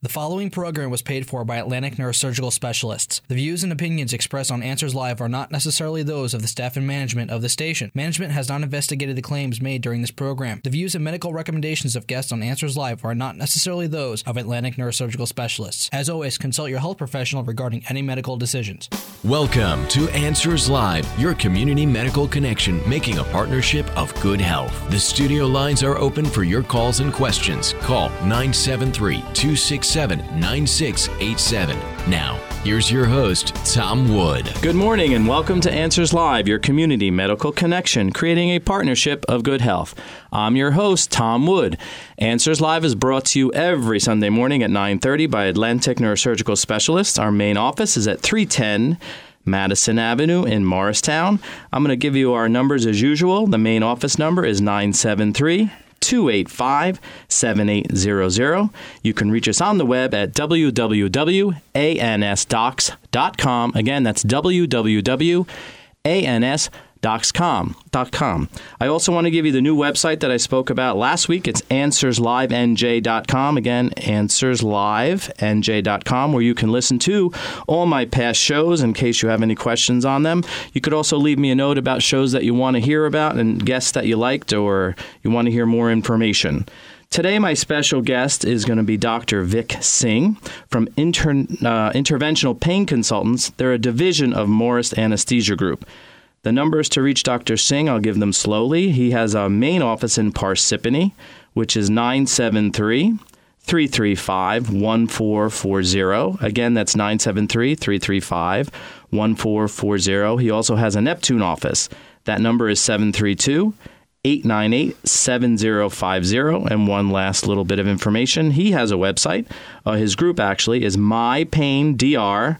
The following program was paid for by Atlantic Neurosurgical Specialists. The views and opinions expressed on Answers Live are not necessarily those of the staff and management of the station. Management has not investigated the claims made during this program. The views and medical recommendations of guests on Answers Live are not necessarily those of Atlantic Neurosurgical Specialists. As always, consult your health professional regarding any medical decisions. Welcome to Answers Live, your community medical connection, making a partnership of good health. The studio lines are open for your calls and questions. Call 973 267 9687. Now, here's your host, Tom Wood. Good morning and welcome to Answers Live, your community medical connection, creating a partnership of good health. I'm your host, Tom Wood. Answers Live is brought to you every Sunday morning at 9:30 by Atlantic Neurosurgical Specialists. Our main office is at 310 Madison Avenue in Morristown. I'm going to give you our numbers as usual. The main office number is 973 285 7800. You can reach us on the web at www.ansdocs.com. Again, that's www.ans.com docs.com. I also want to give you the new website that I spoke about last week. It's answerslivenj.com. Again, answerslivenj.com, where you can listen to all my past shows in case you have any questions on them. You could also leave me a note about shows that you want to hear about and guests that you liked or you want to hear more information. Today, my special guest is going to be Dr. Vic Singh from Inter- uh, Interventional Pain Consultants. They're a division of Morris Anesthesia Group. The numbers to reach Dr. Singh, I'll give them slowly. He has a main office in Parsippany, which is 973 335 1440. Again, that's 973 335 1440. He also has a Neptune office. That number is 732 898 7050. And one last little bit of information he has a website. Uh, his group actually is mypaindr.com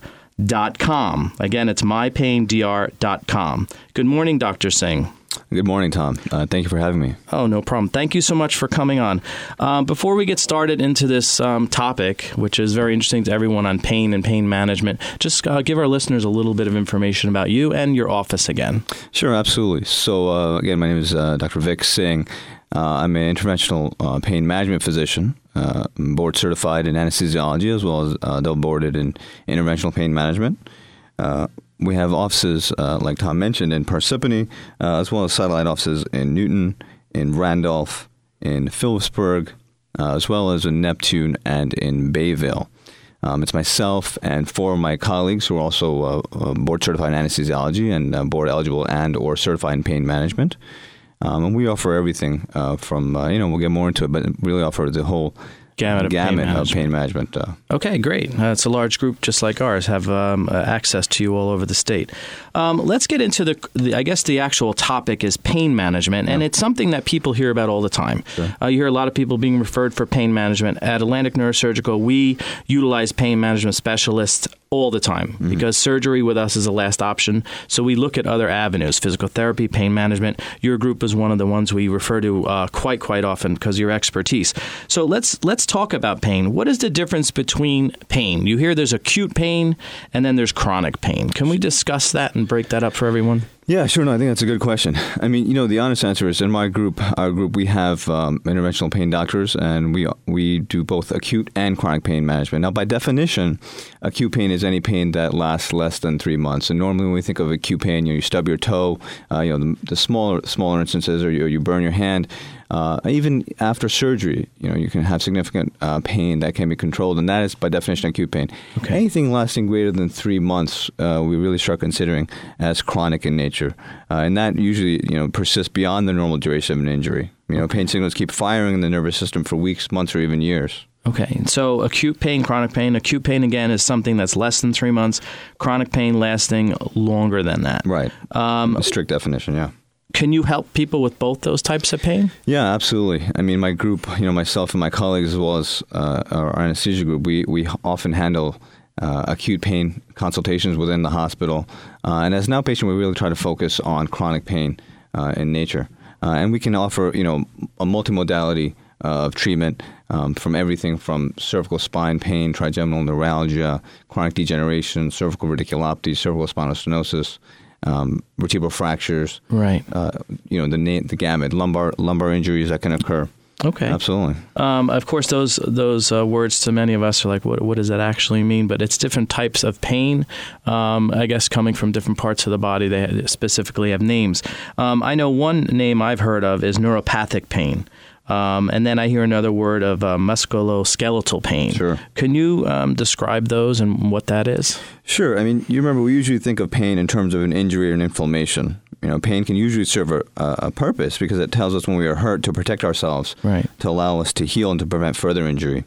com. Again, it's mypaindr.com. Good morning, Dr. Singh. Good morning, Tom. Uh, thank you for having me. Oh, no problem. Thank you so much for coming on. Um, before we get started into this um, topic, which is very interesting to everyone on pain and pain management, just uh, give our listeners a little bit of information about you and your office again. Sure, absolutely. So, uh, again, my name is uh, Dr. Vic Singh. Uh, I'm an interventional uh, pain management physician, board certified in anesthesiology as well as double boarded in interventional pain management we have offices, uh, like Tom mentioned, in Parsippany, uh, as well as satellite offices in Newton, in Randolph, in Phillipsburg, uh, as well as in Neptune and in Bayville. Um, it's myself and four of my colleagues who are also uh, uh, board certified in anesthesiology and uh, board eligible and or certified in pain management. Um, and we offer everything from, you know, we'll get more into it, but really offer the whole gamut of gamut pain of pain management. Uh, okay, great. Uh, it's a large group just like ours, have um, uh, access to you all over the state. Um, let's get into the, the, I guess the actual topic is pain management, and it's something that people hear about all the time. Sure. Uh, you hear a lot of people being referred for pain management. At Atlantic Neurosurgical, we utilize pain management specialists all the time mm-hmm. because surgery with us is the last option. So we look at other avenues, physical therapy, pain management. Your group is one of the ones we refer to uh, quite quite often because your expertise. So let's let's talk about pain. What is the difference between pain? You hear there's acute pain and then there's chronic pain. Can we discuss that and break that up for everyone? Yeah, sure. No, I think that's a good question. I mean, you know, the honest answer is in my group, our group, we have um, interventional pain doctors, and we we do both acute and chronic pain management. Now, by definition, acute pain is any pain that lasts less than three months. And normally, when we think of acute pain, you know, you stub your toe, uh, you know, the, the, smaller smaller instances, or you, or you burn your hand. Uh, even after surgery, you know, you can have significant uh, pain that can be controlled, and that is by definition acute pain. Okay. Anything lasting greater than three months, uh, we really start considering as chronic in nature, uh, and that usually you know persists beyond the normal duration of an injury. You know, pain signals keep firing in the nervous system for weeks, months, or even years. Okay, so acute pain, chronic pain. Acute pain again is something that's less than three months. Chronic pain lasting longer than that. Right. Um, A strict definition, yeah. Can you help people with both those types of pain? Yeah, absolutely. I mean, my group, you know, myself and my colleagues, as well as uh, our anesthesia group, we, we often handle uh, acute pain consultations within the hospital. Uh, and as an outpatient, we really try to focus on chronic pain uh, in nature. Uh, and we can offer, you know, a multimodality of treatment um, from everything from cervical spine pain, trigeminal neuralgia, chronic degeneration, cervical radiculopathy, cervical spinal stenosis, um, vertebral fractures, right? Uh, you know the the gamut, lumbar lumbar injuries that can occur. Okay. Absolutely. Um, of course, those those uh, words to many of us are like, what, what does that actually mean? But it's different types of pain. Um, I guess coming from different parts of the body, they specifically have names. Um, I know one name I've heard of is neuropathic pain. Um, and then I hear another word of uh, musculoskeletal pain. Sure. Can you um, describe those and what that is? Sure. I mean, you remember we usually think of pain in terms of an injury or an inflammation. You know, pain can usually serve a, a purpose because it tells us when we are hurt to protect ourselves, right. to allow us to heal and to prevent further injury.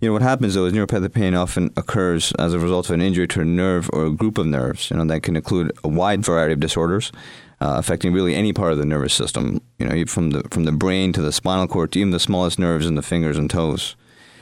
You know, what happens though is neuropathic pain often occurs as a result of an injury to a nerve or a group of nerves. You know, that can include a wide variety of disorders. Uh, affecting really any part of the nervous system, you know, from the from the brain to the spinal cord to even the smallest nerves in the fingers and toes.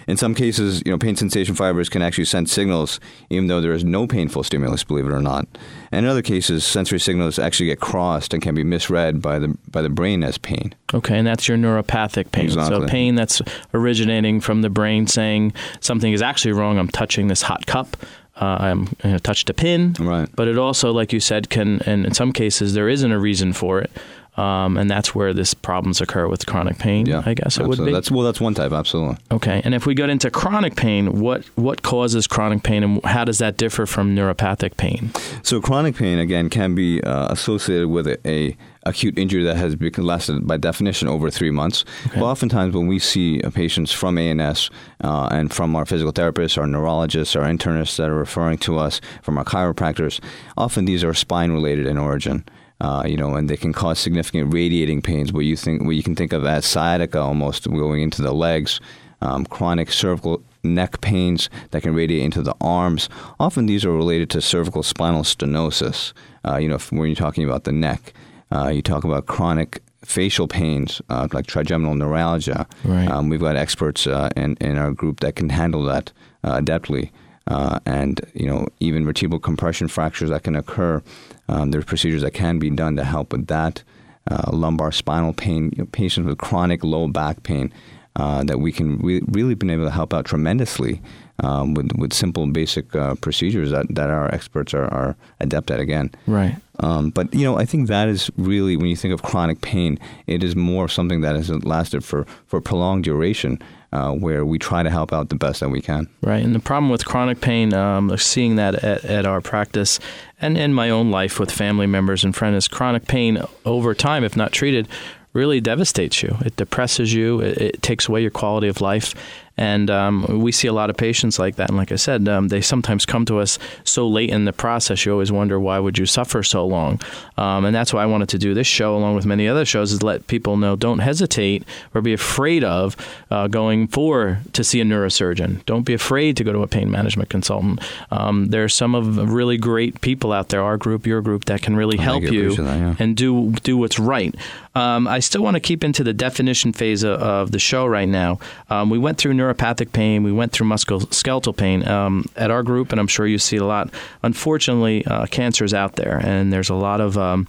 In some cases, you know, pain sensation fibers can actually send signals even though there is no painful stimulus, believe it or not. And in other cases, sensory signals actually get crossed and can be misread by the by the brain as pain. Okay, and that's your neuropathic pain. Exactly. So pain that's originating from the brain saying something is actually wrong. I'm touching this hot cup. Uh, I'm you know, touched a pin. Right. But it also, like you said, can and in some cases there isn't a reason for it. Um, and that's where this problems occur with chronic pain. Yeah, I guess it absolutely. would be. That's well, that's one type, absolutely. Okay, and if we get into chronic pain, what what causes chronic pain, and how does that differ from neuropathic pain? So chronic pain again can be uh, associated with a, a, acute injury that has lasted by definition over three months. Okay. But oftentimes when we see uh, patients from ANS uh, and from our physical therapists, our neurologists, our internists that are referring to us, from our chiropractors, often these are spine related in origin. Uh, you know, and they can cause significant radiating pains, what you think, where you can think of as sciatica almost going into the legs, um, chronic cervical neck pains that can radiate into the arms. Often these are related to cervical spinal stenosis. Uh, you know, when you're talking about the neck, uh, you talk about chronic facial pains uh, like trigeminal neuralgia. Right. Um, we've got experts uh, in in our group that can handle that uh, adeptly. Uh, and you know even vertebral compression fractures that can occur. Um, there's procedures that can be done to help with that. Uh, lumbar spinal pain, you know, patients with chronic low back pain, uh, that we can re- really been able to help out tremendously um, with with simple basic uh, procedures that, that our experts are, are adept at again. Right. Um, but you know, I think that is really when you think of chronic pain, it is more something that has lasted for for prolonged duration, uh, where we try to help out the best that we can. Right. And the problem with chronic pain, um, seeing that at, at our practice and in my own life with family members and friends, chronic pain over time, if not treated, really devastates you. It depresses you. It, it takes away your quality of life. And um, we see a lot of patients like that. And like I said, um, they sometimes come to us so late in the process. You always wonder why would you suffer so long. Um, and that's why I wanted to do this show, along with many other shows, is let people know don't hesitate or be afraid of uh, going for to see a neurosurgeon. Don't be afraid to go to a pain management consultant. Um, there are some of really great people out there, our group, your group, that can really I help you that, yeah. and do do what's right. Um, I still want to keep into the definition phase of, of the show right now. Um, we went through neuropathic pain, we went through musculoskeletal pain um, at our group, and I'm sure you see a lot. Unfortunately, uh, cancer is out there, and there's a lot of um,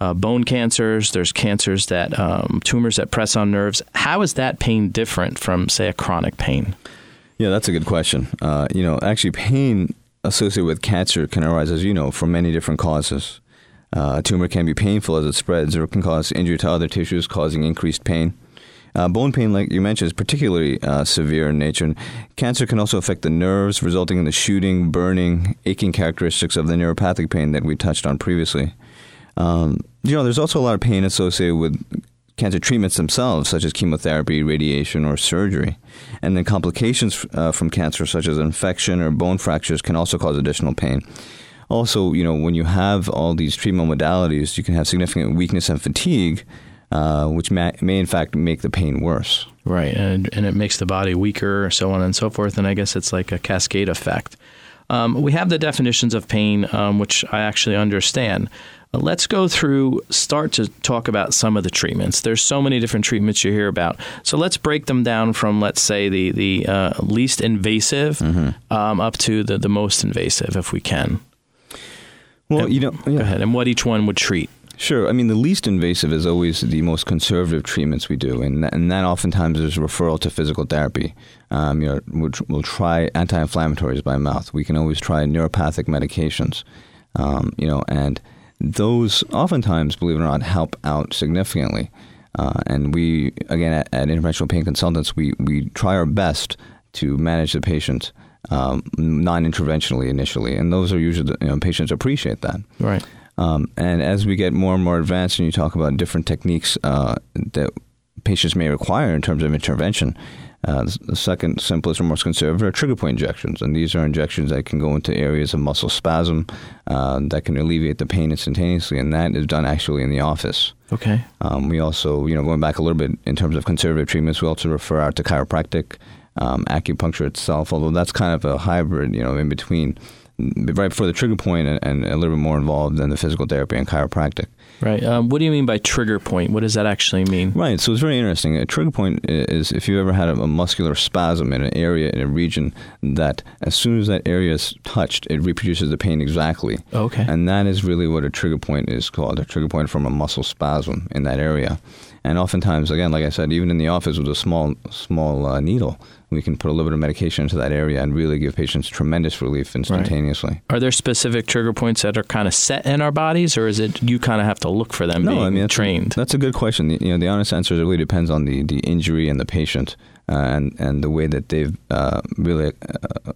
uh, bone cancers. There's cancers that um, tumors that press on nerves. How is that pain different from, say, a chronic pain? Yeah, that's a good question. Uh, you know, actually, pain associated with cancer can arise, as you know, from many different causes. Uh, a tumor can be painful as it spreads, or it can cause injury to other tissues, causing increased pain. Uh, bone pain, like you mentioned, is particularly uh, severe in nature. And cancer can also affect the nerves, resulting in the shooting, burning, aching characteristics of the neuropathic pain that we touched on previously. Um, you know, there's also a lot of pain associated with cancer treatments themselves, such as chemotherapy, radiation, or surgery. And then complications uh, from cancer, such as infection or bone fractures, can also cause additional pain. Also, you know, when you have all these treatment modalities, you can have significant weakness and fatigue, uh, which may, may in fact make the pain worse. Right, and, and it makes the body weaker, so on and so forth. And I guess it's like a cascade effect. Um, we have the definitions of pain, um, which I actually understand. Uh, Let's go through, start to talk about some of the treatments. There's so many different treatments you hear about. So let's break them down from, let's say, the, the uh, least invasive um, up to the, the most invasive, if we can. Well, And- you know, Go ahead. And what each one would treat. Sure. I mean, the least invasive is always the most conservative treatments we do, and that, and that oftentimes is referral to physical therapy. Um, you know, we'll, we'll try anti-inflammatories by mouth. We can always try neuropathic medications. Um, you know, and those oftentimes, believe it or not, help out significantly. Uh, and we, again, at, at, Interventional Pain Consultants, we, we try our best to manage the patient um, non-interventionally initially, and those are usually you know, patients appreciate that. Right. Um, and as we get more and more advanced, and you talk about different techniques uh, that patients may require in terms of intervention, uh, the second simplest or most conservative are trigger point injections, and these are injections that can go into areas of muscle spasm uh, that can alleviate the pain instantaneously, and that is done actually in the office. Okay. Um, we also, you know, going back a little bit in terms of conservative treatments, we also refer out to chiropractic, um, acupuncture itself, although that's kind of a hybrid, you know, in between right before the trigger point and, and, a little bit more involved than the physical therapy and chiropractic. Right. Um, what do you mean by trigger point? What does that actually mean? Right. So it's very interesting. A trigger point is if you ever had a, a muscular spasm in an area in a region that, as soon as that area is touched, it reproduces the pain exactly. Okay. And that is really what a trigger point is called. A trigger point from a muscle spasm in that area. And oftentimes, again, like I said, even in the office with a small small uh, needle, we can put a little bit of medication into that area and really give patients tremendous relief instantaneously. Right. Are there specific trigger points that are kind of set in our bodies, or is it you kind of have to look for them? No, I mean that's trained. A, that's a good question. You know, the honest answer is it really depends on the, the injury and the patient uh, and and the way that they've uh, really. Uh,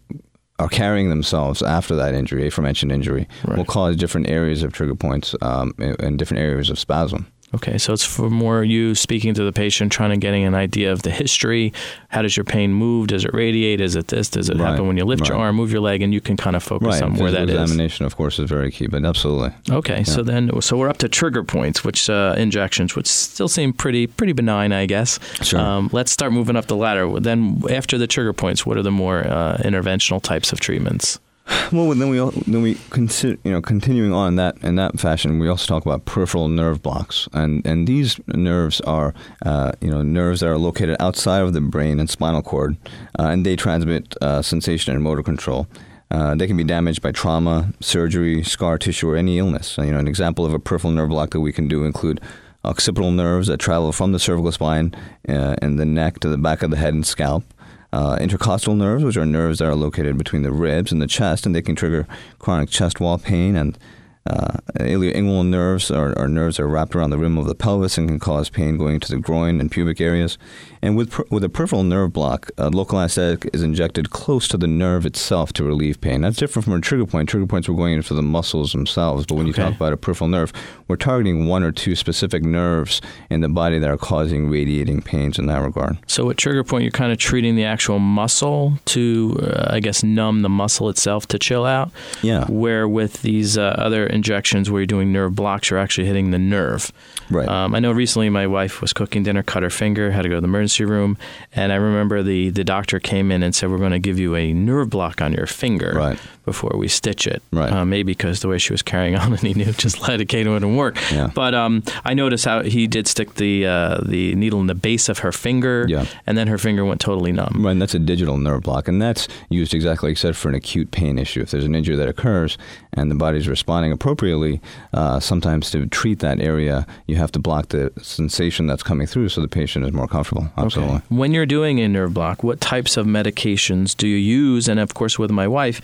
are carrying themselves after that injury, aforementioned injury, right. will cause different areas of trigger points um, and different areas of spasm. Okay, so it's for more you speaking to the patient, trying to getting an idea of the history. How does your pain move? Does it radiate? Is it this? Does it right. happen when you lift right. your arm, move your leg, and you can kind of focus right. on where that examination, is. Examination, of course, is very key, but absolutely. Okay, yeah. so then so we're up to trigger points, which uh, injections, which still seem pretty pretty benign, I guess. Sure. Um, let's start moving up the ladder. Then after the trigger points, what are the more uh, interventional types of treatments? Well, then we then we consider you know continuing on that in that fashion. We also talk about peripheral nerve blocks, and and these nerves are uh, you know nerves that are located outside of the brain and spinal cord, uh, and they transmit uh, sensation and motor control. Uh, they can be damaged by trauma, surgery, scar tissue, or any illness. you know, an example of a peripheral nerve block that we can do include occipital nerves that travel from the cervical spine uh, and the neck to the back of the head and scalp uh, intercostal nerves, which are nerves that are located between the ribs and the chest, and they can trigger chronic chest wall pain and uh, ilioinguinal nerves are, are, nerves that are wrapped around the rim of the pelvis and can cause pain going to the groin and pubic areas. And with per, with a peripheral nerve block, a local anesthetic is injected close to the nerve itself to relieve pain. That's different from a trigger point. Trigger points we're going into the muscles themselves, but when okay. you talk about a peripheral nerve, we're targeting one or two specific nerves in the body that are causing radiating pains in that regard. So, at trigger point, you're kind of treating the actual muscle to, uh, I guess, numb the muscle itself to chill out. Yeah. Where with these uh, other injections where you're doing nerve blocks, you're actually hitting the nerve. Right. Um, I know recently my wife was cooking dinner, cut her finger, had to go to the emergency room, and I remember the, the doctor came in and said, We're going to give you a nerve block on your finger right. Before we stitch it. Right. Uh, maybe because the way she was carrying on and he knew just lidocaine wouldn't work. Yeah. But um, I noticed how he did stick the uh, the needle in the base of her finger, yeah. and then her finger went totally numb. Right, and that's a digital nerve block, and that's used exactly like said for an acute pain issue. If there's an injury that occurs and the body's responding appropriately, uh, sometimes to treat that area, you have to block the sensation that's coming through so the patient is more comfortable. Absolutely. Okay. When you're doing a nerve block, what types of medications do you use? And of course, with my wife,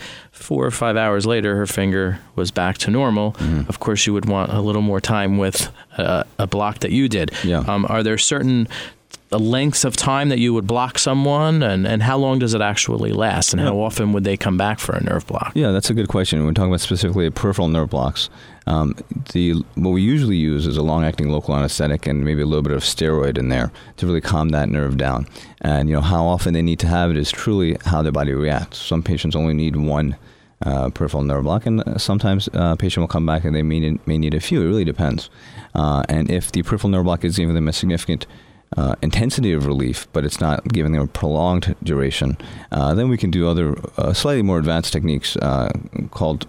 four or five hours later, her finger was back to normal. Mm-hmm. Of course, you would want a little more time with a, a block that you did. Yeah. Um, are there certain lengths of time that you would block someone and, and how long does it actually last and how often would they come back for a nerve block? Yeah, that's a good question. We're talking about specifically peripheral nerve blocks. Um, the what we usually use is a long-acting local anesthetic and maybe a little bit of steroid in there to really calm that nerve down. And you know how often they need to have it is truly how their body reacts. Some patients only need one uh, peripheral nerve block, and uh, sometimes uh, a patient will come back and they may need, may need a few. It really depends. Uh, and if the peripheral nerve block is giving them a significant uh, intensity of relief, but it's not giving them a prolonged duration, uh, then we can do other uh, slightly more advanced techniques called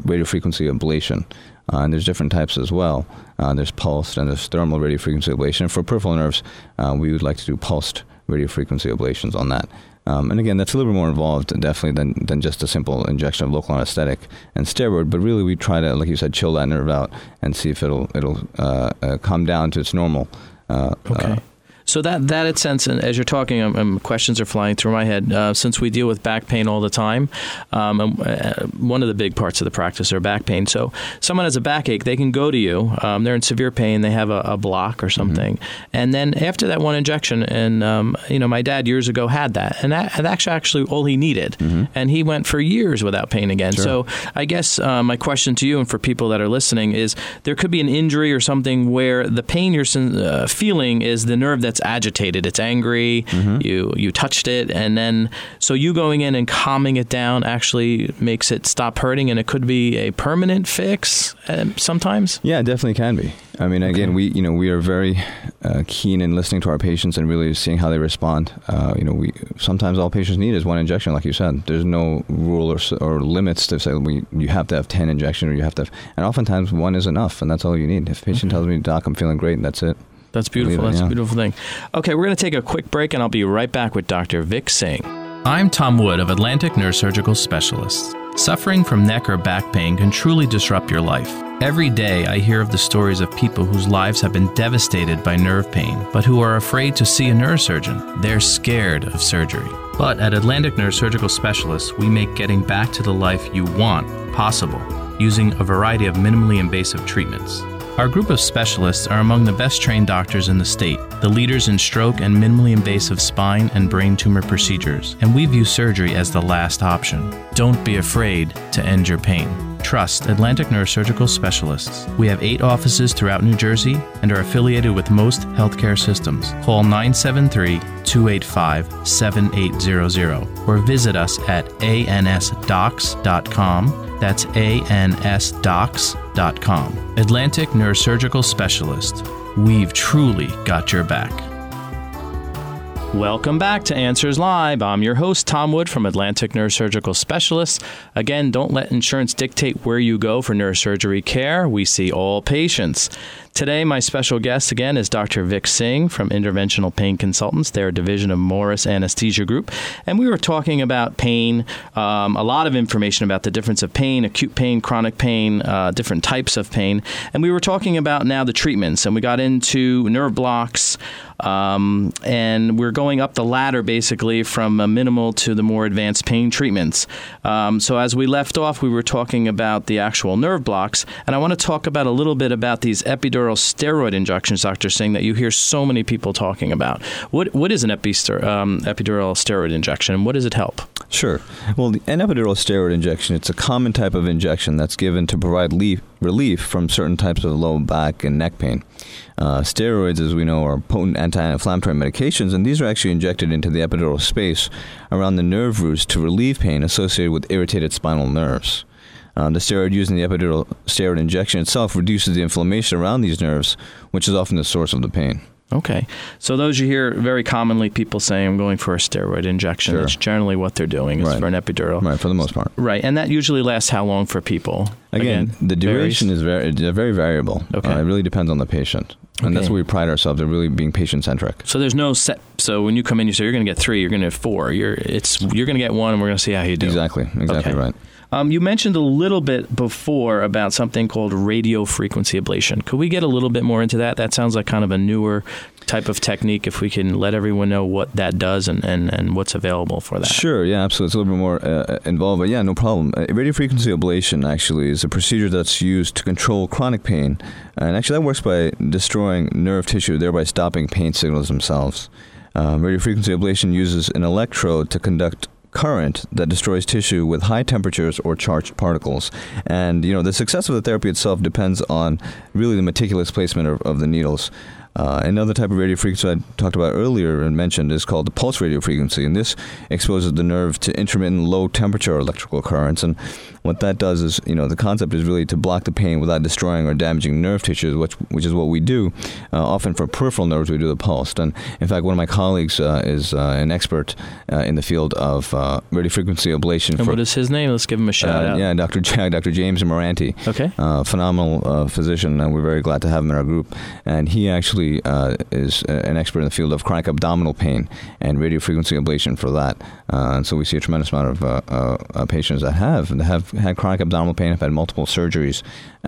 radiofrequency ablation. And there's different types as well. There's pulsed and there's thermal radiofrequency ablation. For peripheral nerves, we would like to do pulsed radiofrequency ablations on that. Um, and again, that's a little bit more involved, definitely, than, than just a simple injection of local anesthetic and steroid. But really, we try to, like you said, chill that nerve out and see if it'll it'll uh, uh, calm down to its normal. okay. So that that sense, and as you're talking, um, um, questions are flying through my head. Uh, since we deal with back pain all the time, um, uh, one of the big parts of the practice are back pain. So someone has a backache, they can go to you. Um, they're in severe pain, they have a, a block or something, mm-hmm. and then after that one injection, and um, you know, my dad years ago had that, and that, that's actually all he needed, mm-hmm. and he went for years without pain again. Sure. So I guess uh, my question to you and for people that are listening is, there could be an injury or something where the pain you're uh, feeling is the nerve that's agitated. It's angry. Mm-hmm. You you touched it, and then so you going in and calming it down actually makes it stop hurting, and it could be a permanent fix. Uh, sometimes. Yeah, it definitely can be. I mean, again, we you know we are very uh, keen in listening to our patients and really seeing how they respond. Uh, you know, we sometimes all patients need is one injection, like you said. There's no rule or, or limits to say we you have to have ten injections or you have to, have, and oftentimes one is enough, and that's all you need. If a patient okay. tells me, "Doc, I'm feeling great," and that's it. That's beautiful. It, That's yeah. a beautiful thing. Okay, we're going to take a quick break, and I'll be right back with Dr. Vic Singh. I'm Tom Wood of Atlantic Neurosurgical Specialists. Suffering from neck or back pain can truly disrupt your life. Every day, I hear of the stories of people whose lives have been devastated by nerve pain, but who are afraid to see a neurosurgeon. They're scared of surgery. But at Atlantic Neurosurgical Specialists, we make getting back to the life you want possible using a variety of minimally invasive treatments. Our group of specialists are among the best trained doctors in the state, the leaders in stroke and minimally invasive spine and brain tumor procedures, and we view surgery as the last option. Don't be afraid to end your pain. Trust Atlantic Neurosurgical Specialists. We have eight offices throughout New Jersey and are affiliated with most healthcare systems. Call 973 285 7800 or visit us at ansdocs.com that's ansdocs.com. Atlantic Neurosurgical Specialist. We've truly got your back. Welcome back to Answers Live. I'm your host, Tom Wood from Atlantic Neurosurgical Specialists. Again, don't let insurance dictate where you go for neurosurgery care. We see all patients. Today, my special guest again is Dr. Vic Singh from Interventional Pain Consultants. They're a division of Morris Anesthesia Group. And we were talking about pain, um, a lot of information about the difference of pain, acute pain, chronic pain, uh, different types of pain. And we were talking about now the treatments, and we got into nerve blocks. Um, and we're going up the ladder basically from a minimal to the more advanced pain treatments. Um, so, as we left off, we were talking about the actual nerve blocks, and I want to talk about a little bit about these epidural steroid injections, Dr. Singh, that you hear so many people talking about. What What is an um, epidural steroid injection, and what does it help? Sure. Well, an epidural steroid injection, it's a common type of injection that's given to provide relief from certain types of low back and neck pain. Uh, steroids, as we know, are potent anti-inflammatory medications, and these are actually injected into the epidural space around the nerve roots to relieve pain associated with irritated spinal nerves. Um, the steroid used in the epidural steroid injection itself reduces the inflammation around these nerves, which is often the source of the pain. Okay. So those you hear very commonly people saying I'm going for a steroid injection. Sure. That's generally what they're doing is right. for an epidural. Right, for the most part. Right. And that usually lasts how long for people? Again, Again the duration varies. is very very variable. Okay. Uh, it really depends on the patient. And okay. that's where we pride ourselves at really being patient centric. So there's no set. So when you come in, you say you're going to get three, you're going to get four. You're it's you're going to get one, and we're going to see how you do. Exactly. Exactly okay. right. Um, you mentioned a little bit before about something called radio frequency ablation. Could we get a little bit more into that? That sounds like kind of a newer type of technique if we can let everyone know what that does and, and, and what's available for that. Sure, yeah, absolutely. It's a little bit more uh, involved, but yeah, no problem. Uh, radio frequency ablation actually is a procedure that's used to control chronic pain, and actually that works by destroying nerve tissue, thereby stopping pain signals themselves. Um, radio frequency ablation uses an electrode to conduct current that destroys tissue with high temperatures or charged particles. And you know the success of the therapy itself depends on really the meticulous placement of, of the needles. Uh, another type of radio frequency I talked about earlier and mentioned is called the pulse radio frequency, and this exposes the nerve to intermittent low temperature electrical currents. And what that does is, you know, the concept is really to block the pain without destroying or damaging nerve tissues, which which is what we do. Uh, often for peripheral nerves, we do the pulse. And in fact, one of my colleagues uh, is uh, an expert uh, in the field of uh, radio frequency ablation. And for, what is his name? Let's give him a shout out. Yeah, Dr. Dr. James Moranti. Okay. phenomenal physician, and we're very glad to have him in our group. And he actually uh, is an expert in the field of chronic abdominal pain and radio frequency ablation for that. Uh, and so we see a tremendous amount of uh, uh, patients that have that have had chronic abdominal pain, have had multiple surgeries,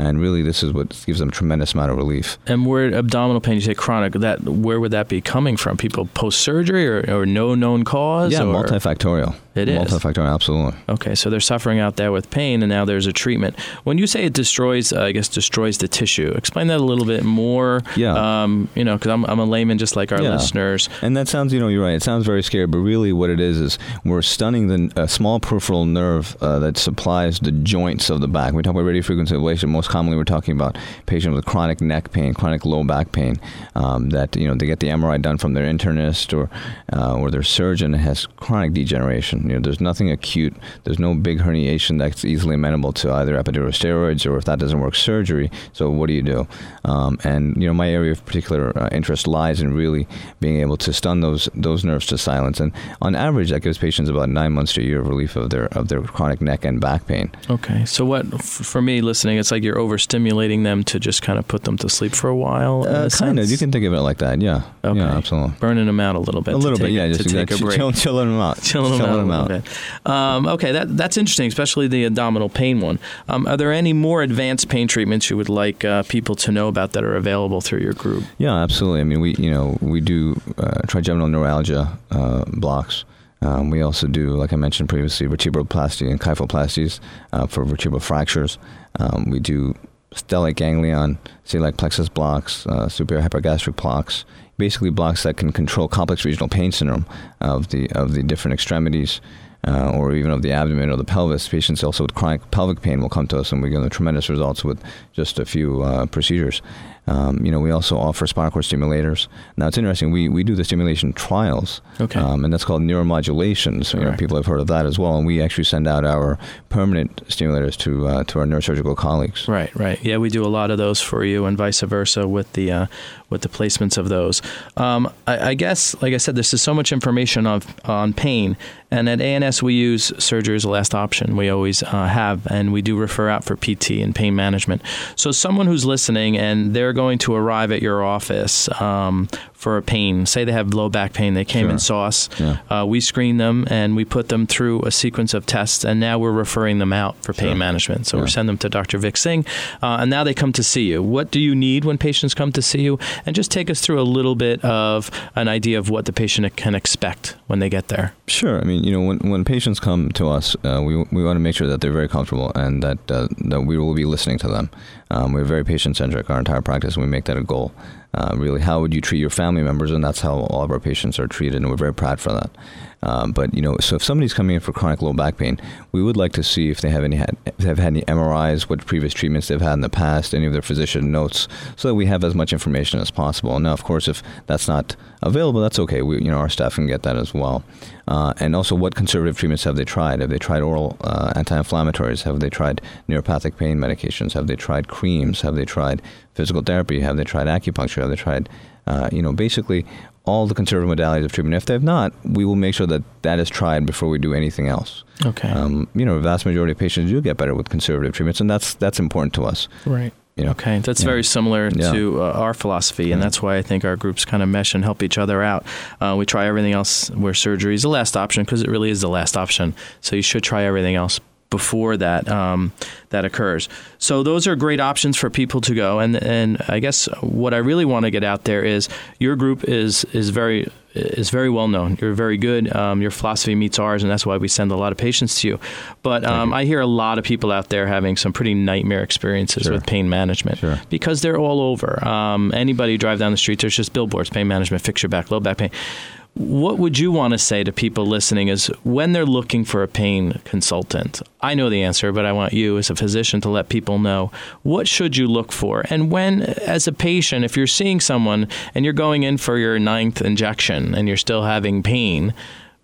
and really this is what gives them a tremendous amount of relief. And where abdominal pain, you say chronic, that where would that be coming from? People post surgery or, or no known cause? Yeah, or? multifactorial. It is. multifactorial, absolutely. Okay, so they're suffering out there with pain, and now there's a treatment. When you say it destroys, uh, I guess destroys the tissue. Explain that a little bit more. Yeah. Um, you know, because I'm, I'm a layman, just like our Yeah. listeners. And that sounds, you know, you're right. It sounds very scary, but really, what it is is we're stunning the a small peripheral nerve uh, that supplies the joints of the back. We talk about radio frequency ablation. Most commonly, we're talking about patients with chronic neck pain, chronic low back pain. Um, that you know they get the MRI done from their internist or uh, or their surgeon has chronic degeneration. You know, there's nothing acute. There's no big herniation that's easily amenable to either epidural steroids or if that doesn't work, surgery. So what do you do? Um, and you know, my area of particular uh, interest lies in really being able to stun those those nerves to silence. And on average, that gives patients about nine months to a year of relief of their of their chronic neck and back pain. Okay, so what for me listening, it's like you're overstimulating them to just kind of put them to sleep for a while. Uh, a kind of. You can think of it like that. Yeah. Okay. Yeah. Absolutely. burning them out a little bit. A little bit. take- Yeah. Just take like a break. chill, chilling them out. chilling them out them out. bit. Um, okay, that that's interesting, especially the abdominal pain one. Um, are there any more advanced pain treatments you would like uh, people to know about that are available through your group? Yeah, absolutely. I mean, we you know we do uh, trigeminal neuralgia uh, blocks. Um, we also do, like I mentioned previously, vertebroplasty and kyphoplasties uh, for vertebral fractures. Um, we do stellate ganglion, celiac plexus blocks, uh, superior hypogastric blocks, basically blocks that can control complex regional pain syndrome of the of the different extremities. Uh, or even of the abdomen or the pelvis. Patients also with chronic pelvic pain will come to us, and we get tremendous results with just a few uh, procedures. Um, you know, we also offer spinal cord stimulators. Now, it's interesting. We, we do the stimulation trials, Okay. um, and that's called neuromodulation. So, you know, people have heard of that as well. And we actually send out our permanent stimulators to uh, to our neurosurgical colleagues. Right, right. Yeah, we do a lot of those for you, and vice versa with the uh, with the placements of those. Um, I, I guess, like I said, this is so much information on on pain, and at ANS we use surgery as a last option. We always uh, have, and we do refer out for PT and pain management. So, someone who's listening and they're going to arrive at your office um, for a pain, say they have low back pain, they came Sure. and saw us. Yeah. Uh, we screen them and we put them through a sequence of tests, and now we're referring them out for pain Sure. management. So Yeah. we're sending them to Dr. Vic Singh, uh, and now they come to see you. What do you need when patients come to see you? And just take us through a little bit of an idea of what the patient can expect when they get there. Sure. I mean, you know, when, when patients come to us, uh, we, we want to make sure that they're very comfortable and that, uh, that we will be listening to them. Um, we're very patient centric, our entire practice, and we make that a goal. Uh, really, how would you treat your family members? And that's how all of our patients are treated, and we're very proud for that. Um, but you know, so if somebody's coming in for chronic low back pain, we would like to see if they have any had, they've had any MRIs, what previous treatments they've had in the past, any of their physician notes, so that we have as much information as possible. Now, of course, if that's not available, that's okay. We, you know, our staff can get that as well. Uh, and also, what conservative treatments have they tried? Have they tried oral uh, anti-inflammatories? Have they tried neuropathic pain medications? Have they tried creams? Have they tried physical therapy? Have they tried acupuncture? Have they tried, uh, you know, basically all the conservative modalities of treatment? If they have not, we will make sure that that is tried before we do anything else. Okay. Um, you know, a vast majority of patients do get better with conservative treatments, and that's that's important to us. right. You know, Okay, that's Yeah. very similar Yeah. to uh, our philosophy, and that's why I think our groups kind of mesh and help each other out. Uh, we try everything else where surgery is the last option because it really is the last option. So you should try everything else before that um, that occurs. So those are great options for people to go. And and I guess what I really want to get out there is your group is is very is very well known. You're very good. Um, your philosophy meets ours, and that's why we send a lot of patients to you. But um, I hear a lot of people out there having some pretty nightmare experiences Sure. with pain management Sure. because they're all over. Um, anybody drive down the street, there's just billboards, pain management, fix your back, low back pain. What would you want to say to people listening is when they're looking for a pain consultant? I know the answer, but I want you as a physician to let people know what should you look for? And when as a patient, if you're seeing someone and you're going in for your ninth injection and you're still having pain,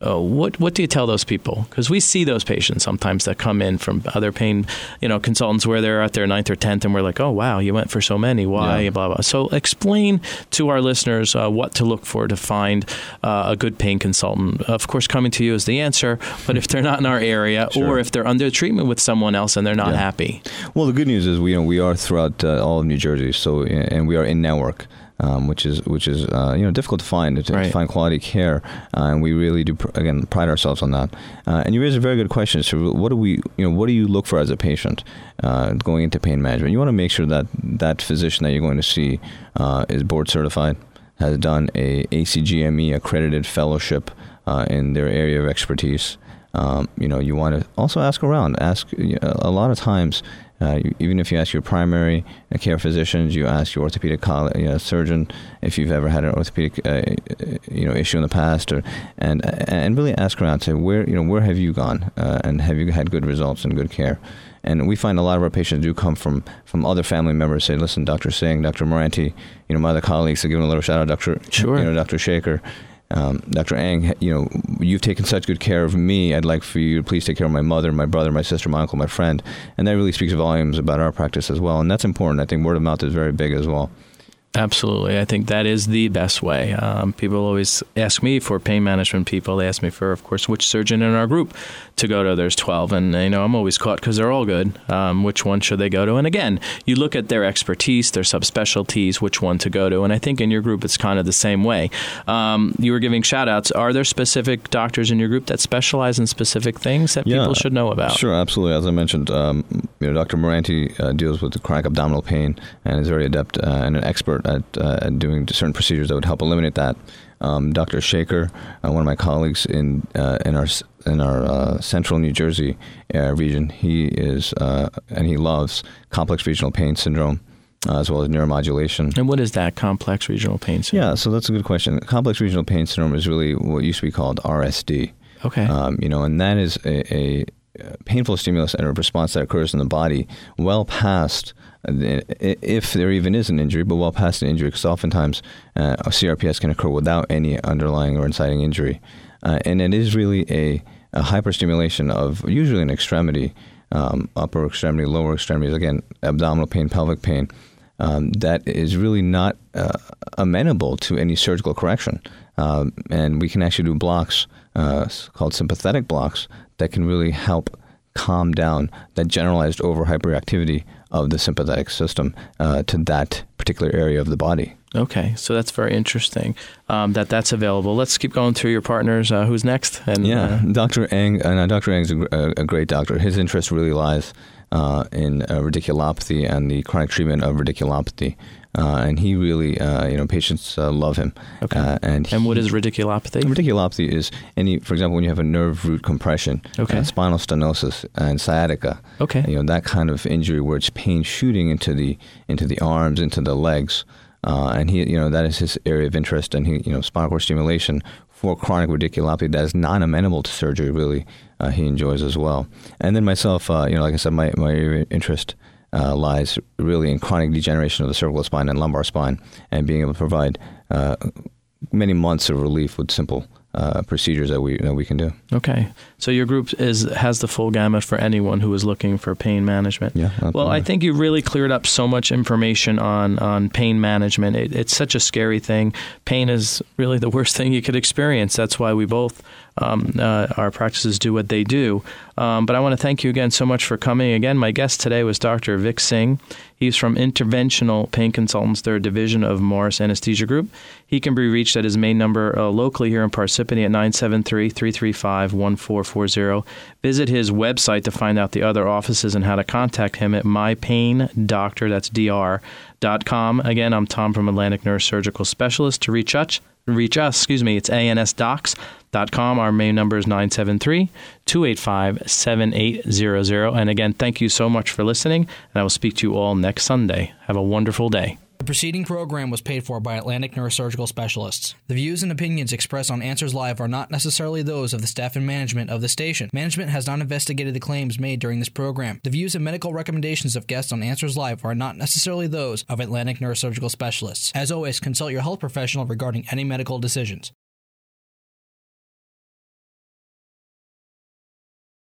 uh, what what do you tell those people? Because we see those patients sometimes that come in from other pain, you know, consultants where they're at their ninth or tenth, and we're like, oh wow, you went for so many, why? Yeah. Blah blah. So explain to our listeners uh, what to look for to find uh, a good pain consultant. Of course, coming to you is the answer, but if they're not in our area Sure. or if they're under treatment with someone else and they're not Yeah. happy, Well, the good news is we you know we are throughout uh, all of New Jersey, so and we are in network. Um, which is which is uh, you know difficult to find to, Right. to find quality care, uh, and we really do pr- again pride ourselves on that. Uh, and you raise a very good question. So, what do we you know what do you look for as a patient uh, going into pain management? You want to make sure that that physician that you're going to see uh, is board certified, has done a ACGME accredited fellowship uh, in their area of expertise. Um, you know, you want to also ask around. Ask a lot of times. Uh, you, even if you ask your primary care physicians, you ask your orthopedic you know, surgeon if you've ever had an orthopedic uh, you know issue in the past, or and and really ask around. Say where you know where have you gone, uh, and have you had good results and good care. And we find a lot of our patients do come from, from other family members. Say, listen, Dr. Singh, Dr. Moranti, you know, my other colleagues. To give a little shout out, Dr. Sure. You know, Dr. Shaker, um, Dr. Ang. You know, you've taken such good care of me. I'd like for you to please take care of my mother, my brother, my sister, my uncle, my friend. And that really speaks volumes about our practice as well. And that's important. I think word of mouth is very big as well. Absolutely. I think that is the best way. Um, people always ask me for pain management people. They ask me for, of course, which surgeon in our group to go to. There's 12. And, you know, I'm always caught because they're all good. Um, which one should they go to? And again, you look at their expertise, their subspecialties, which one to go to. And I think in your group, it's kind of the same way. Um, you were giving shout outs. Are there specific doctors in your group that specialize in specific things that people should know about? Sure, absolutely. As I mentioned, um, you know, Dr. Moranti uh, deals with the chronic abdominal pain and is very adept uh, and an expert at, uh, at doing certain procedures that would help eliminate that. Um, Dr. Shaker, uh, one of my colleagues in uh, in our in our uh, central New Jersey uh, region, he is uh, and he loves complex regional pain syndrome. Uh, as well as neuromodulation. And what is that complex regional pain syndrome? Yeah, so that's a good question. Complex regional pain syndrome is really what used to be called RSD. Okay. Um, you know, and that is a, a painful stimulus and a response that occurs in the body well past, uh, if there even is an injury, but well past an injury, because oftentimes uh, CRPS can occur without any underlying or inciting injury. Uh, and it is really a, a hyperstimulation of usually an extremity, um, upper extremity, lower extremities, again, abdominal pain, pelvic pain. Um, that is really not uh, amenable to any surgical correction. Um, and we can actually do blocks uh, called sympathetic blocks that can really help calm down that generalized over hyperactivity of the sympathetic system uh, to that particular area of the body. Okay, so that's very interesting um, that that's available. Let's keep going through your partners. Uh, who's next? And Yeah, uh, Dr. Ang, and uh, Dr. Ang's a, gr- a, great doctor. His interest really lies uh, in uh, radiculopathy and the chronic treatment of radiculopathy. Uh, and he really, uh, you know, patients uh, love him. Okay. Uh, and and what is radiculopathy? Radiculopathy is any, for example, when you have a nerve root compression, Okay. uh, spinal stenosis, and sciatica. Okay. You know that kind of injury where it's pain shooting into the into the arms, into the legs, uh, and he, you know, that is his area of interest, and he, you know, spinal cord stimulation for chronic radiculopathy that is non amenable to surgery. Really, uh, he enjoys as well. And then myself, uh, you know, like I said, my my area of interest uh, lies really in chronic degeneration of the cervical spine and lumbar spine, and being able to provide uh, many months of relief with simple uh, procedures that we that we can do. Okay, so your group is has the full gamut for anyone who is looking for pain management. Yeah, Well, I think you really cleared up so much information on on pain management. It, it's such a scary thing. Pain is really the worst thing you could experience. That's why we both um, uh, our practices do what they do. Um, but I want to thank you again so much for coming. Again, my guest today was Dr. Vic Singh. He's from Interventional Pain Consultants, their division of Morris Anesthesia Group. He can be reached at his main number uh, locally here in Parsippany at 973 335 1440. Visit his website to find out the other offices and how to contact him at mypaindoctor, that's DR, dot com. Again, I'm Tom from Atlantic Neurosurgical Specialist. To reach us, reach us, excuse me, it's ansdocs.com. Our main number is 973 285 7800. And again, thank you so much for listening, and I will speak to you all next Sunday. Have a wonderful day. The preceding program was paid for by Atlantic Neurosurgical Specialists. The views and opinions expressed on Answers Live are not necessarily those of the staff and management of the station. Management has not investigated the claims made during this program. The views and medical recommendations of guests on Answers Live are not necessarily those of Atlantic Neurosurgical Specialists. As always, consult your health professional regarding any medical decisions.